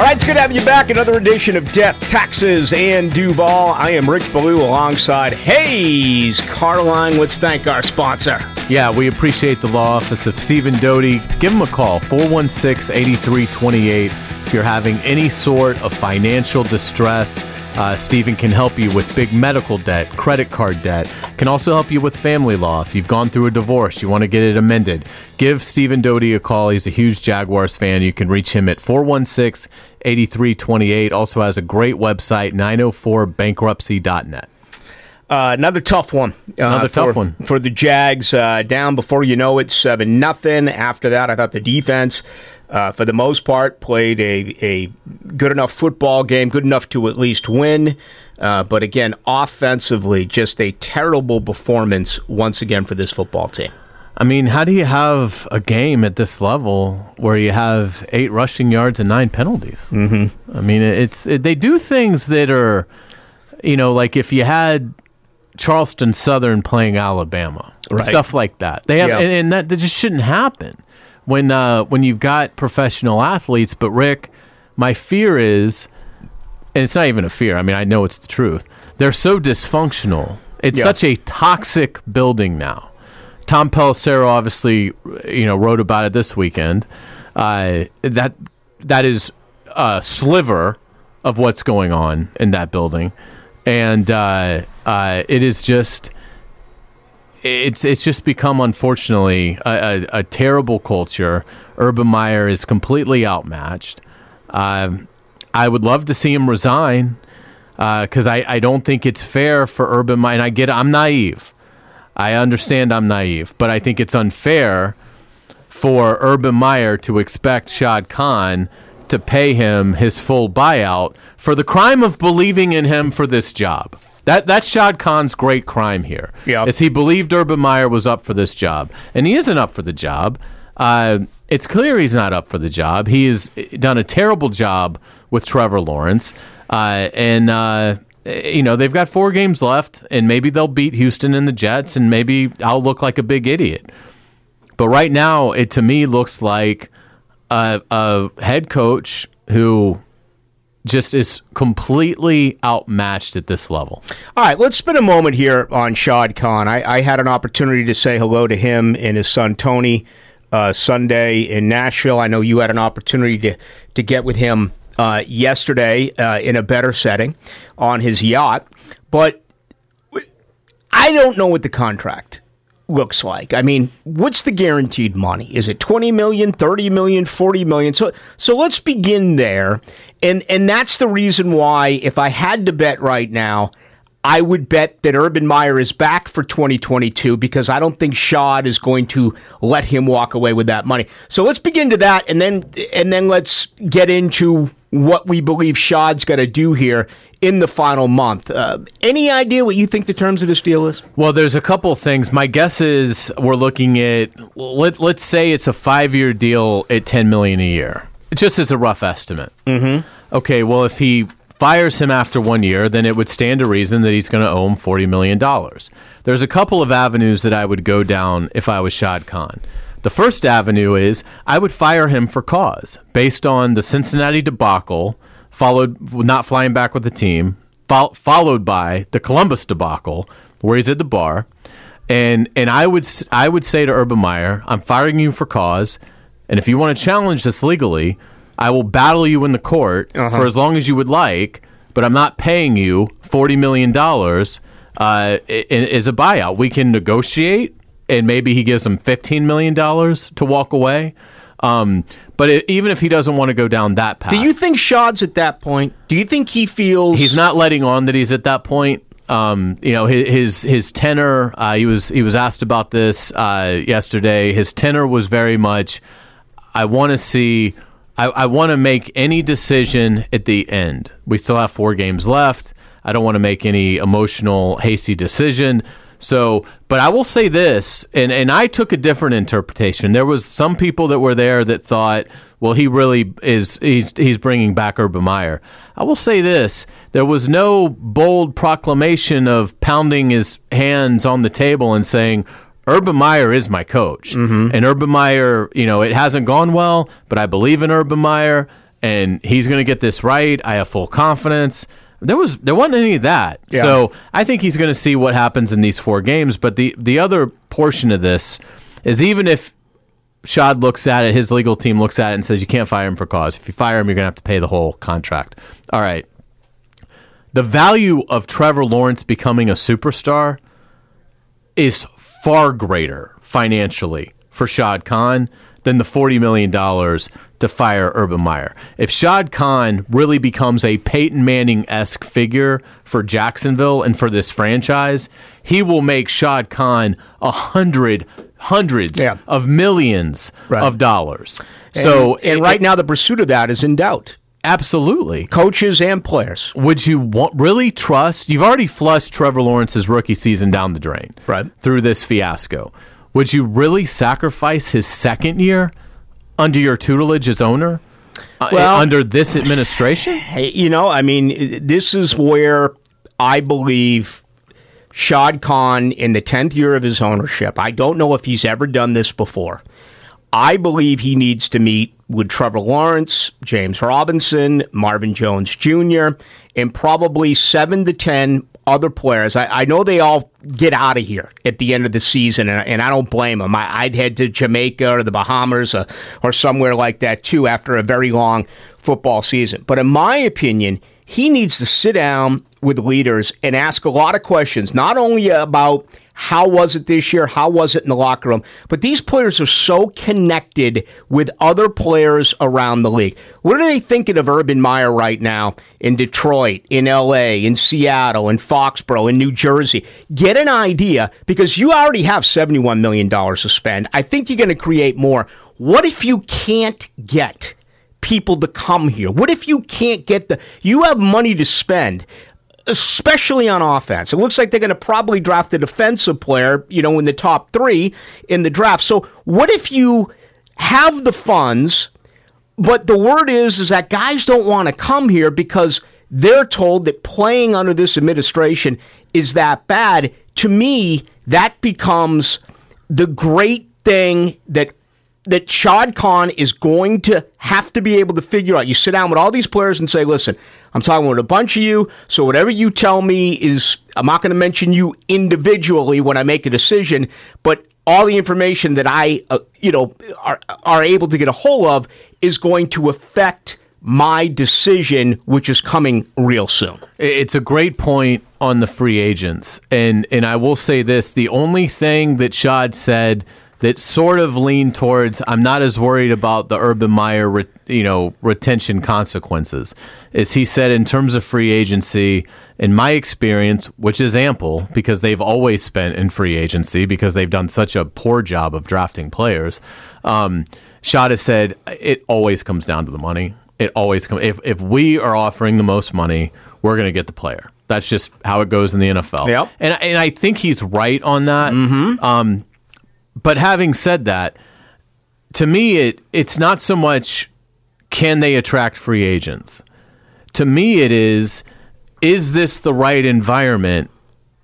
All right, it's good to have you back. Another edition of Death, Taxes, and Duval. I am Rich Ballou alongside Hays Carlyon. Let's thank our sponsor. Yeah, we appreciate the law office of Stephen Doty. Give him a call, 416 8328. If you're having any sort of financial distress, uh, Stephen can help you with big medical debt, credit card debt, can also help you with family law. If you've gone through a divorce, you want to get it amended, give Stephen Doty a call. He's a huge Jaguars fan. You can reach him at 416 8328. Also has a great website, 904bankruptcy.net. Uh, another tough one. Uh, Another for, tough one. for the Jags. Uh, down before you know it, seven nothing. After that, I thought the defense, uh, for the most part, played a a good enough football game, good enough to at least win. Uh, but again, offensively, just a terrible performance once again for this football team. I mean, how do you have a game at this level where you have eight rushing yards and nine penalties? Mm-hmm. I mean, it's it, they do things that are, you know, like if you had Charleston Southern playing Alabama, Right. stuff like that. They have, Yeah. and, and that, that just shouldn't happen when uh, when you've got professional athletes. But Rick, my fear is, and it's not even a fear. I mean, I know it's the truth. They're so dysfunctional. It's Yeah. such a toxic building now. Tom Pelissero obviously, you know, wrote about it this weekend. Uh, that that is a sliver of what's going on in that building, and uh, uh, it is just it's it's just become unfortunately a, a, a terrible culture. Urban Meyer is completely outmatched. Um, I would love to see him resign because I, I don't think it's fair for Urban Meyer. And I get I'm naive. I understand I'm naive, but I think it's unfair for Urban Meyer to expect Shad Khan to pay him his full buyout for the crime of believing in him for this job. That that's Shad Khan's great crime here. Yeah. Is he believed Urban Meyer was up for this job. And he isn't up for the job. Uh, it's clear he's not up for the job. He has done a terrible job with Trevor Lawrence. Uh, and uh, you know, they've got four games left, and maybe they'll beat Houston and the Jets, and maybe I'll look like a big idiot. But right now, it to me looks like a, a head coach who just is completely outmatched at this level. All right, let's spend a moment here on Shad Khan. I, I had an opportunity to say hello to him and his son Tony uh, Sunday in Nashville. I know you had an opportunity to to get with him uh, yesterday uh, in a better setting on his yacht, but I don't know what the contract looks like. I mean, what's the guaranteed money? Is it 20 million, 30 million, 40 million? So so let's begin there. And and that's the reason why if I had to bet right now, I would bet that Urban Meyer is back for 2022 because I don't think Shad is going to let him walk away with that money. So let's begin to that and then and then let's get into what we believe Shad's going to do here in the final month. Uh, any idea what you think the terms of this deal is? Well, there's a couple things. My guess is we're looking at let let's say it's a five year deal at ten million a year, just as a rough estimate. Mm-hmm. Okay, well if he fires him after one year, then it would stand to reason that he's going to owe him forty million dollars. There's a couple of avenues that I would go down if I was Shad Khan. The first avenue is I would fire him for cause based on the Cincinnati debacle, followed not flying back with the team, fol- followed by the Columbus debacle where he's at the bar, and and I would I would say to Urban Meyer, I'm firing you for cause, and if you want to challenge this legally, I will battle you in the court for as long as you would like, but I'm not paying you forty million dollars uh, i- i- as a buyout. We can negotiate, and maybe he gives him fifteen million dollars to walk away. Um, but it, even if he doesn't want to go down that path, Do you think Shad's at that point? Do you think he feels he's not letting on that he's at that point. Um, you know his his, his tenor. Uh, he was he was asked about this uh, yesterday. His tenor was very much. I want to see. I, I want to make any decision at the end. We still have four games left. I don't want to make any emotional, hasty decision. So, but I will say this, and, and I took a different interpretation. There was some people that were there that thought, well, he really is he's he's bringing back Urban Meyer. I will say this: there was no bold proclamation of pounding his hands on the table and saying. Urban Meyer is my coach, mm-hmm. and Urban Meyer, you know, it hasn't gone well, but I believe in Urban Meyer. and he's going to get this right. I have full confidence. There was there wasn't any of that. Yeah. So I think he's going to see what happens in these four games. But the the other portion of this is even if Shad looks at it, his legal team looks at it and says you can't fire him for cause. If you fire him, you're going to have to pay the whole contract. All right. The value of Trevor Lawrence becoming a superstar is far greater financially for Shad Khan than the $40 million to fire Urban Meyer. If Shad Khan really becomes a Peyton Manning esque figure for Jacksonville and for this franchise, he will make Shad Khan a hundred, hundreds Yeah. of millions Right. of dollars. so, and, it- right now the pursuit of that is in doubt. Absolutely. Coaches and players. Would you want, really trust? You've already flushed Trevor Lawrence's rookie season down the drain Right. through this fiasco. Would you really sacrifice his second year under your tutelage as owner? Uh, Well- under this administration? You know, I mean, this is where I believe Shad Khan in the 10th year of his ownership, I don't know if he's ever done this before. I believe he needs to meet with Trevor Lawrence, James Robinson, Marvin Jones Jr., and probably seven to 10 other players. I, I know they all get out of here at the end of the season, and, and I don't blame them. I, I'd head to Jamaica or the Bahamas or, or somewhere like that too after a very long football season. But in my opinion, he needs to sit down with leaders and ask a lot of questions, not only about how was it this year, how was it in the locker room, but these players are so connected with other players around the league. What are they thinking of Urban Meyer right now in Detroit, in LA, in Seattle, in Foxborough, in New Jersey? Get an idea because you already have $71 million to spend. I think you're going to create more. What if you can't get people to come here? What if you can't get the you have money to spend? Especially on offense. It looks like they're going to probably draft a defensive player, you know, in the top three in the draft. So, what if you have the funds, but the word is is that guys don't want to come here because they're told that playing under this administration is that bad. To me, that becomes the great thing that that Shad Khan is going to have to be able to figure out. You sit down with all these players and say, listen, I'm talking with a bunch of you, so whatever you tell me is, I'm not going to mention you individually when I make a decision, but all the information that I, uh, you know, are, are able to get a hold of is going to affect my decision, which is coming real soon. It's a great point on the free agents, and and I will say this: the only thing that Shad said that sort of lean towards I'm not as worried about the Urban Meyer, re, you know, retention consequences, As he said in terms of free agency. In my experience, which is ample because they've always spent in free agency because they've done such a poor job of drafting players, um, Shad has said it always comes down to the money. It always comes. If if we are offering the most money, we're going to get the player. That's just how it goes in the NFL. Yep. And and I think he's right on that. Mm-hmm. Um, but having said that, to me, it it's not so much can they attract free agents. To me, it is is this the right environment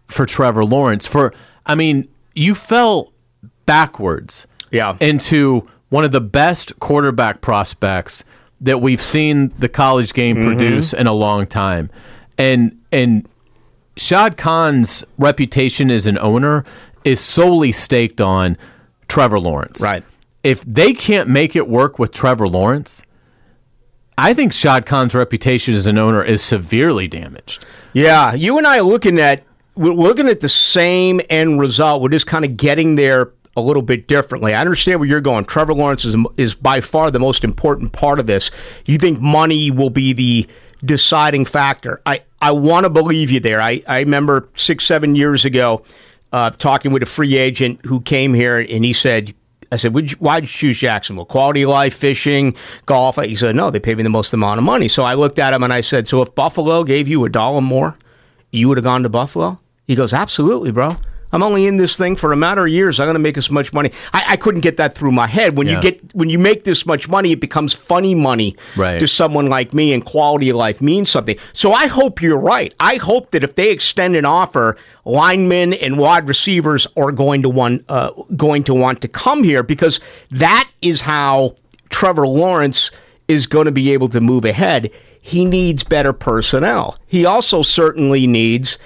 for Trevor Lawrence? For I mean, you fell backwards Yeah. into one of the best quarterback prospects that we've seen the college game mm-hmm. produce in a long time. And and Shad Khan's reputation as an owner is solely staked on Trevor Lawrence. Right. If they can't make it work with Trevor Lawrence, I think Shad Khan's reputation as an owner is severely damaged. Yeah, you and I are looking at we're looking at the same end result. We're just kind of getting there a little bit differently. I understand where you're going. Trevor Lawrence is is by far the most important part of this. You think money will be the deciding factor. I I want to believe you there. I I remember six seven years ago uh, talking with a free agent who came here and he said. I said, you, why'd you choose Jacksonville? Quality of life, fishing, golf? He said, No, they pay me the most amount of money. So I looked at him and I said, So if Buffalo gave you a dollar more, you would have gone to Buffalo? He goes, Absolutely, bro. I'm only in this thing for a matter of years. I'm going to make as much money. I, I couldn't get that through my head. When Yeah. you get when you make this much money, it becomes funny money Right. to someone like me, and quality of life means something. So I hope you're right. I hope that if they extend an offer, linemen and wide receivers are going to want uh, going to want to come here because that is how Trevor Lawrence is going to be able to move ahead, he needs better personnel. He also certainly needs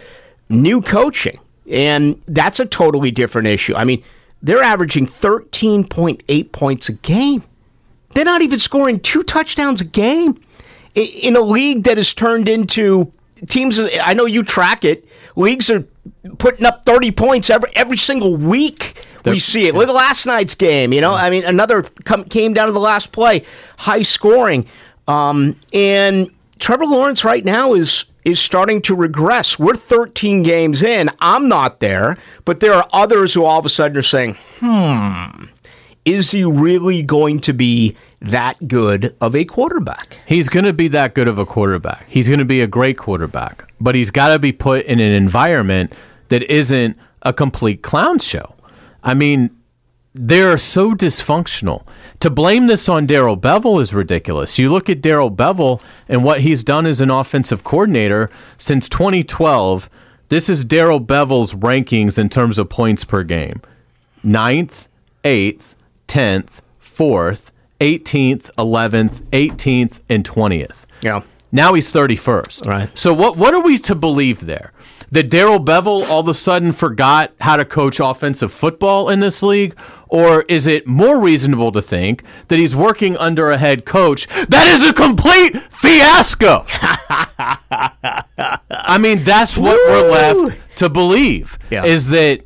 new coaching. And that's a totally different issue. I mean, they're averaging 13.8 points a game. They're not even scoring two touchdowns a game in a league that has turned into teams. I know you track it. Leagues are putting up 30 points every every single week. we see it. Look at last night's game. You know, I mean, another come, came down to the last play, high scoring, um, and Trevor Lawrence right now is is starting to regress. We're 13 games in. I'm not there, but there are others who all of a sudden are saying, "Hmm, is he really going to be that good of a quarterback?" He's going to be that good of a quarterback. He's going to be a great quarterback, but he's got to be put in an environment that isn't a complete clown show. I mean, they're so dysfunctional. To blame this on Darrell Bevell is ridiculous. You look at Darrell Bevell and what he's done as an offensive coordinator since 2012. This is Darrell Bevell's rankings in terms of points per game ninth, eighth, 10th, 4th, 18th, 11th, 18th, and 20th. Yeah. Now he's 31st. Right. So what what are we to believe there? That Darrell Bevell all of a sudden forgot how to coach offensive football in this league? Or is it more reasonable to think that he's working under a head coach that is a complete fiasco? I mean, that's what we're left to believe Yeah. is that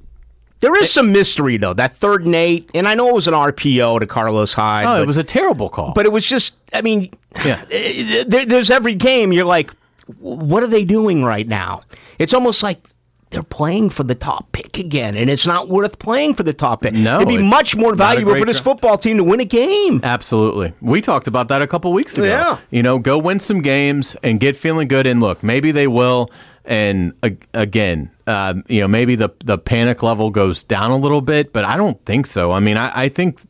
There is some mystery though. That third and eight, and I know it was an RPO to Carlos Hyde. oh, but, it was a terrible call. but it was just. I mean, Yeah. there, there's every game you're like, what are they doing right now? It's almost like they're playing for the top pick again, and it's not worth playing for the top pick. No, it'd be much more valuable for this draft. football team to win a game. Absolutely. We talked about that a couple weeks ago. Yeah. You know, go win some games and get feeling good. And look, maybe they will. And again, um, you know, maybe the the panic level goes down a little bit, but I don't think so. I mean, I, I think.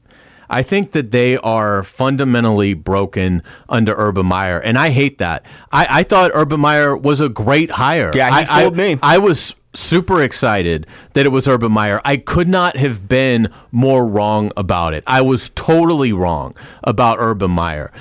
I think that they are fundamentally broken under Urban Meyer, and I hate that. I, I thought Urban Meyer was a great hire. Yeah, he I, fooled I, me. I was super excited that it was Urban Meyer. I could not have been more wrong about it. I was totally wrong about Urban Meyer.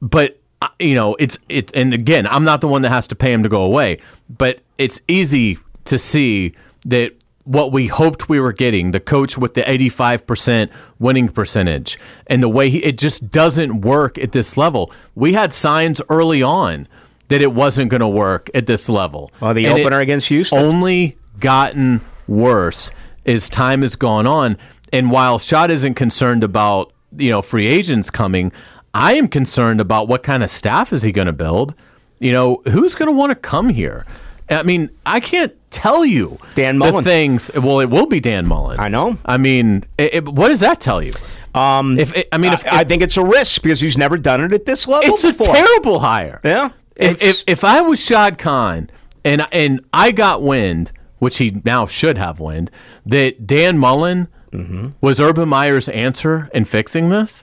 But uh, you know, it's it and again, I'm not the one that has to pay him to go away, but it's easy to see that what we hoped we were getting, the coach with the 85% winning percentage and the way he it just doesn't work at this level. We had signs early on that it wasn't going to work at this level. Well, the And opener against Houston. only gotten worse as time has gone on. And while Shad isn't concerned about you know free agents coming, I am concerned about what kind of staff is he going to build. You know, who's going to want to come here? I mean, I can't tell you Dan the Mullen. things. Well, it will be Dan Mullen. I know. I mean, it, it- what does that tell you? Um, if it, I mean, if, I, I think it's a risk because he's never done it at this level it's a terrible hire. Yeah, If, if if I was Shad Khan and and I got wind, which he now should have wind, that Dan Mullen Mm-hmm. was Urban Meyer's answer in fixing this.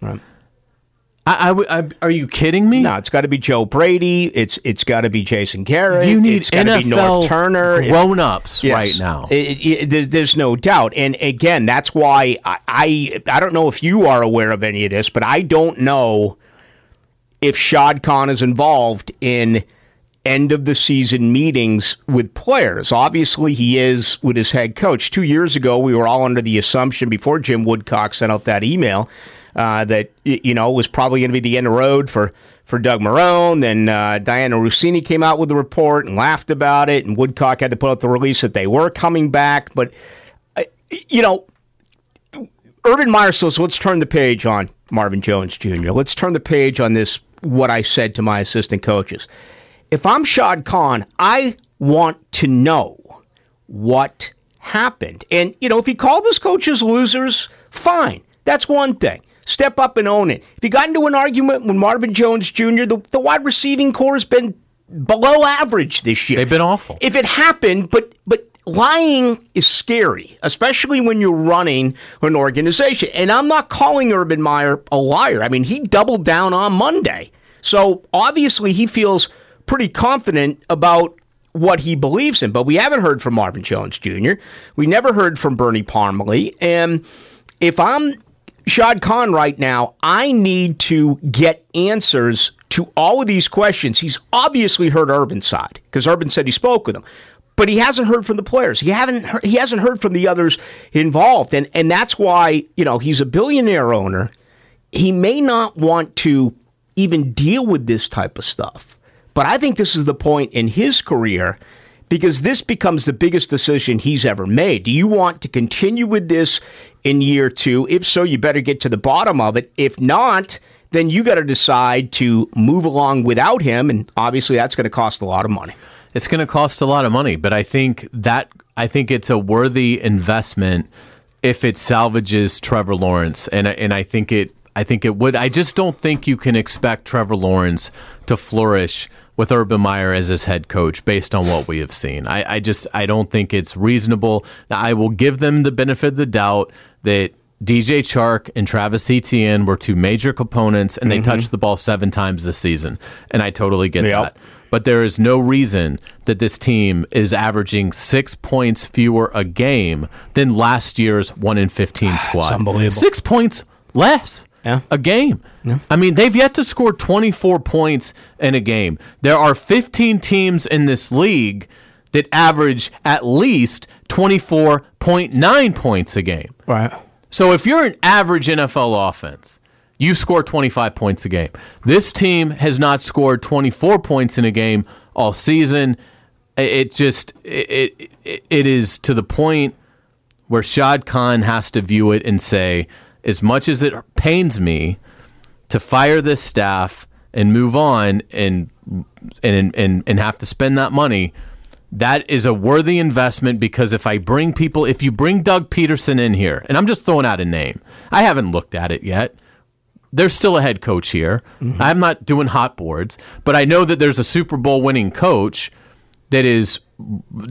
I, I I- are you kidding me? No, it's got to be Joe Brady. It's it's got to be Jason Garrett. you need it's gotta be Norv NFL Turner. Grown ups Yes. right now. It- it- there- there's no doubt. And again, that's why I, I I don't know if you are aware of any of this, but I don't know if Shad Khan is involved in end of the season meetings with players. Obviously, he is with his head coach. Two years ago, we were all under the assumption before Jim Woodcock sent out that email uh, that you know was probably going to be the end of the road for. For Doug Marone, then uh, Dianna Russini came out with the report and laughed about it, and Woodcock had to put out the release that they were coming back. But uh, you know, Urban Meyer says, let's turn the page on Marvin Jones Jr. Let's turn the page on this, what I said to my assistant coaches. If I'm Shad Khan, I want to know what happened. And, you know, if he called his coaches losers, fine. That's one thing. Step up and own it. If you got into an argument with Marvin Jones Jr., the, the wide receiving core has been below average this year. They've been awful. If it happened, but but lying is scary, especially when you're running an organization. And I'm not calling Urban Meyer a liar. I mean, he doubled down on Monday. So obviously he feels pretty confident about what he believes in. But we haven't heard from Marvin Jones Jr. We never heard from Bernie Parmalee. And if I'm Shad Khan right now, I need to get answers to all of these questions. He's obviously heard Urban's side because Urban said he spoke with him. But he hasn't heard from the players. He haven't. He hasn't heard from the others involved, and and that's why you know he's a billionaire owner. He may not want to even deal with this type of stuff. But I think this is the point in his career because this becomes the biggest decision he's ever made. Do you want to continue with this in year two? If so, you better get to the bottom of it. If not, then you got to decide to move along without him. And obviously, that's going to cost a lot of money. It's going to cost a lot of money, but I think that I think it's a worthy investment if it salvages Trevor Lawrence, and and I think it I think it would. I just don't think you can expect Trevor Lawrence to flourish with Urban Meyer as his head coach based on what we have seen. I, I just I don't think it's reasonable. Now, I will give them the benefit of the doubt that DJ Chark and Travis Etienne were two major components, and they mm-hmm. touched the ball seven times this season, and I totally get yep. that. But there is no reason that this team is averaging six points fewer a game than last year's one in fifteen squad. unbelievable. Six points less yeah. a game. Yeah. I mean, they've yet to score 24 points in a game. There are 15 teams in this league that average at least 24.9 points a game. Right. So if you're an average NFL offense, you score 25 points a game. This team has not scored 24 points in a game all season. It just it it, it is to the point where Shad Khan has to view it and say, as much as it pains me to fire this staff and move on and and and and have to spend that money, that is a worthy investment because if I bring people, if you bring Doug Pederson in here, and I'm just throwing out a name, I haven't looked at it yet. There's still a head coach here. Mm-hmm. I'm not doing hot boards, but I know that there's a Super Bowl winning coach that is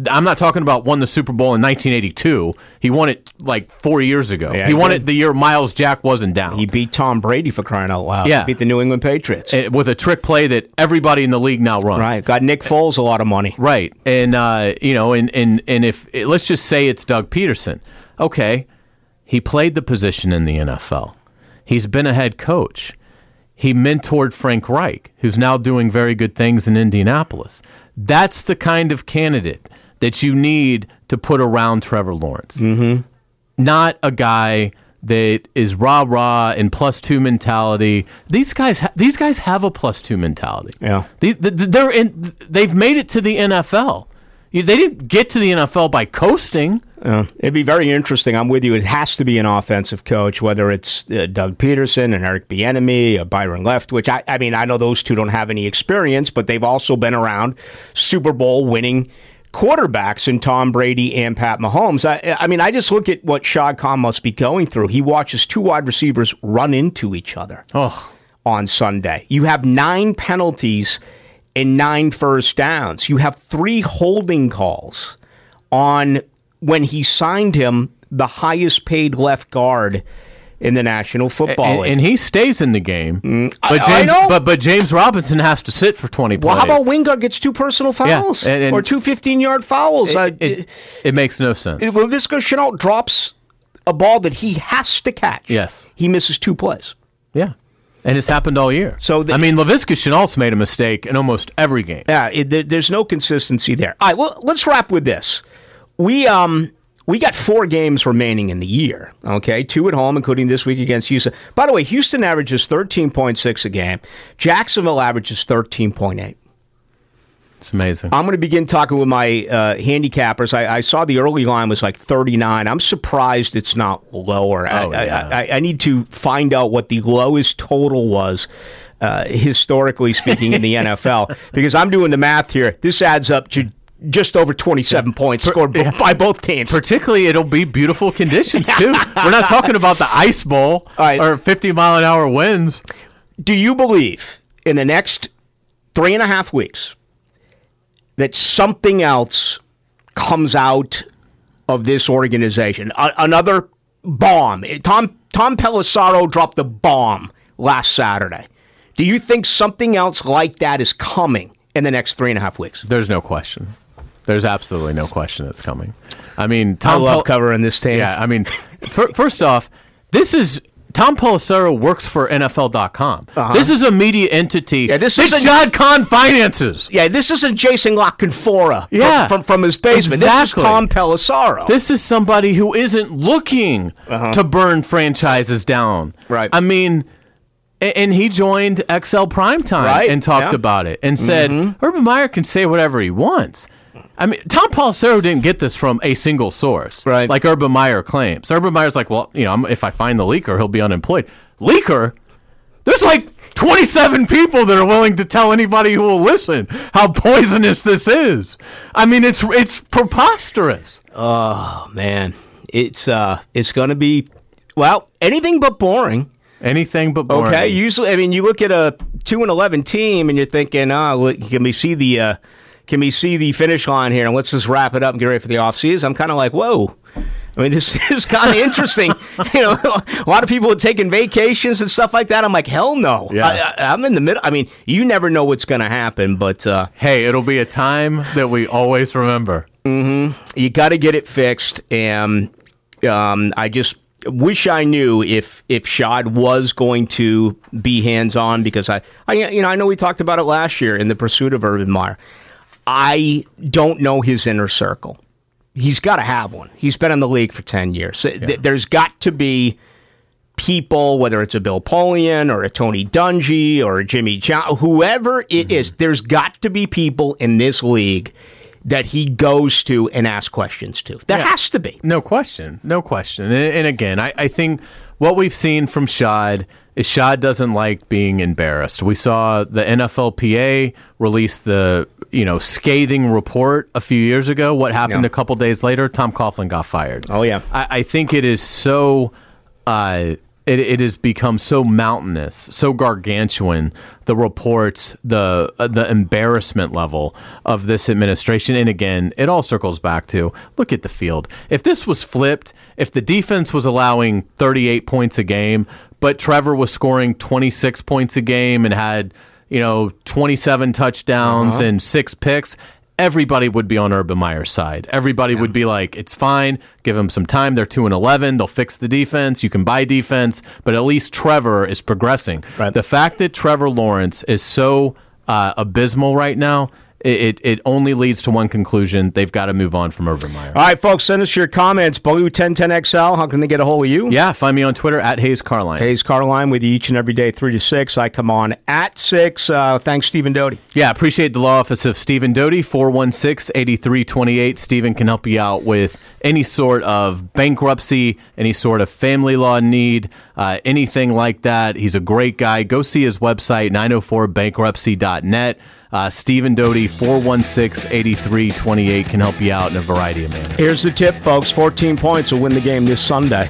I'm not talking about won the Super Bowl in 1982. He won it like four years ago. Yeah, he, he won it the year Myles Jack wasn't down. He beat Tom Brady for crying out loud. Yeah, he beat the New England Patriots it, with a trick play that everybody in the league now runs. Right, got Nick Foles a lot of money. Right, and uh, you know, and and and if let's just say it's Doug Pederson. Okay, he played the position in the NFL. He's been a head coach. He mentored Frank Reich, who's now doing very good things in Indianapolis. That's the kind of candidate that you need to put around Trevor Lawrence. Mm-hmm. Not a guy that is rah rah and plus two mentality. These guys, ha- these guys have a plus two mentality. Yeah, these, they're in. They've made it to the NFL. They didn't get to the NFL by coasting. Uh, it'd be very interesting. I'm with you. It has to be an offensive coach, whether it's uh, Doug Pederson and Eric Bieniemy, or Byron Leftwich. I, I mean, I know those two don't have any experience, but they've also been around Super Bowl winning quarterbacks in Tom Brady and Pat Mahomes. I, I mean, I just look at what Shad Khan must be going through. He watches two wide receivers run into each other oh. on Sunday. You have nine penalties and nine first downs. You have three holding calls on when he signed him, the highest paid left guard in the National Football and, League. And he stays in the game. Mm, but, James, I but, but James Robinson has to sit for 20 plays. Well, how about Wingard gets two personal fouls? Yeah, and, and or two 15-yard fouls? It, uh, it, it, makes no sense. Laviska Shenault drops a ball that he has to catch. Yes. He misses two plays. Yeah. And it's happened all year. So the, I mean, Laviska Shenault's made a mistake in almost every game. Yeah, it, there's no consistency there. All right, well, let's wrap with this. We um we got four games remaining in the year. Okay, two at home, including this week against Houston. By the way, Houston averages 13.6 a game. Jacksonville averages 13.8. It's amazing. I'm going to begin talking with my uh, handicappers. I, I, saw the early line was like 39. I'm surprised it's not lower. Oh, I, yeah. I, I, need to find out what the lowest total was. Uh, historically speaking, in the NFL, because I'm doing the math here. This adds up to just over 27 yeah. points scored per, yeah. by both teams. Particularly, it'll be beautiful conditions, too. We're not talking about the Ice Bowl right. or 50 mile an hour winds. Do you believe in the next three and a half weeks that something else comes out of this organization. A- another bomb. Tom Tom Pelissero dropped the bomb last Saturday. Do you think something else like that is coming in the next three and a half weeks? There's no question. There's absolutely no question it's coming. I mean, Tom I love Pel- covering this team. Yeah, I mean, for, first off, this is Tom Pelissero works for NFL.com. This is a media entity Uh-huh. Yeah, this isn't- Shad Khan finances. Yeah, this isn't Jason La Canfora from, Yeah. from, from his basement. Exactly. This is Tom Pelissero. This is somebody who isn't looking to burn franchises down. Uh-huh. Right. I mean, and he joined XL Primetime Right, and talked yeah. Mm-hmm. about it and said Urban Meyer can say whatever he wants. I mean, Tom Pelissero didn't get this from a single source, Right. Like Urban Meyer claims. Urban Meyer's like, well, you know, I'm, if I find the leaker, he'll be unemployed. Leaker? There's like 27 people that are willing to tell anybody who will listen how poisonous this is. I mean, it's it's preposterous. oh man, it's uh, it's going to be well anything but boring. Anything but boring. Okay, usually, I mean, you look at a two and eleven team, and you're thinking, oh, look, can we see the uh, can we see the finish line here, and let's just wrap it up and get ready for the offseason? I'm kind of like, whoa. I mean, this is kind of interesting. you know, a lot of people are taking vacations and stuff like that. I'm like, hell no. Yeah. I, I'm in the middle. I mean, you never know what's going to happen, but uh, Hey, it'll be a time that we always remember. you got to get it fixed. And um, I just wish I knew if if Shad was going to be hands on because I, I you know I know we talked about it last year in the pursuit of Urban Meyer. I don't know his inner circle. He's got to have one. He's been in the league for ten years. Th- There's got to be people, whether it's a Bill Polian or a Tony Dungy or a Jimmy John, whoever it mm-hmm. is, there's got to be people in this league that he goes to and asks questions to. There Yeah. has to be. No question. No question. And, and again, I, I think what we've seen from Shad is Shad doesn't like being embarrassed. We saw the NFLPA release the you know scathing report a few years ago. What happened a couple days later? Tom Coughlin got fired. Oh, yeah. I, I think it is so. Uh, it, it has become so mountainous, so gargantuan. The reports, the uh, the embarrassment level of this administration, and again, it all circles back to look at the field. If this was flipped, if the defense was allowing 38 points a game, but Trevor was scoring 26 points a game and had you know 27 touchdowns and six picks, everybody would be on Urban Meyer's side. Everybody would be like, it's fine. Give them some time. They're 2 and 11. They'll fix the defense. You can buy defense, but at least Trevor is progressing. Right. The fact that Trevor Lawrence is so uh, abysmal right now, it, it, it only leads to one conclusion. They've got to move on from Urban Meyer. All right, folks, send us your comments. Blue 1010XL, how can they get a hold of you? Yeah, find me on Twitter at Hays Carlyon. Hays Carlyon with you each and every day, 3 to 6. I come on at 6. Uh, thanks, Stephen Doty. Yeah, appreciate the law office of Stephen Doty, 416 8328. Stephen can help you out with any sort of bankruptcy, any sort of family law need, uh, anything like that. He's a great guy. Go see his website, 904bankruptcy.net. Uh, Stephen Doty, 416 8328, can help you out in a variety of manners. Here's the tip, folks 14 points will win the game this Sunday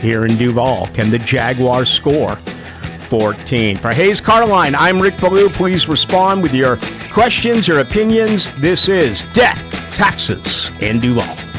here in Duval. Can the Jaguars score 14? For Hays Carlyon, I'm Rick Ballou. Please respond with your questions, your opinions. This is Death, Taxes, in Duval.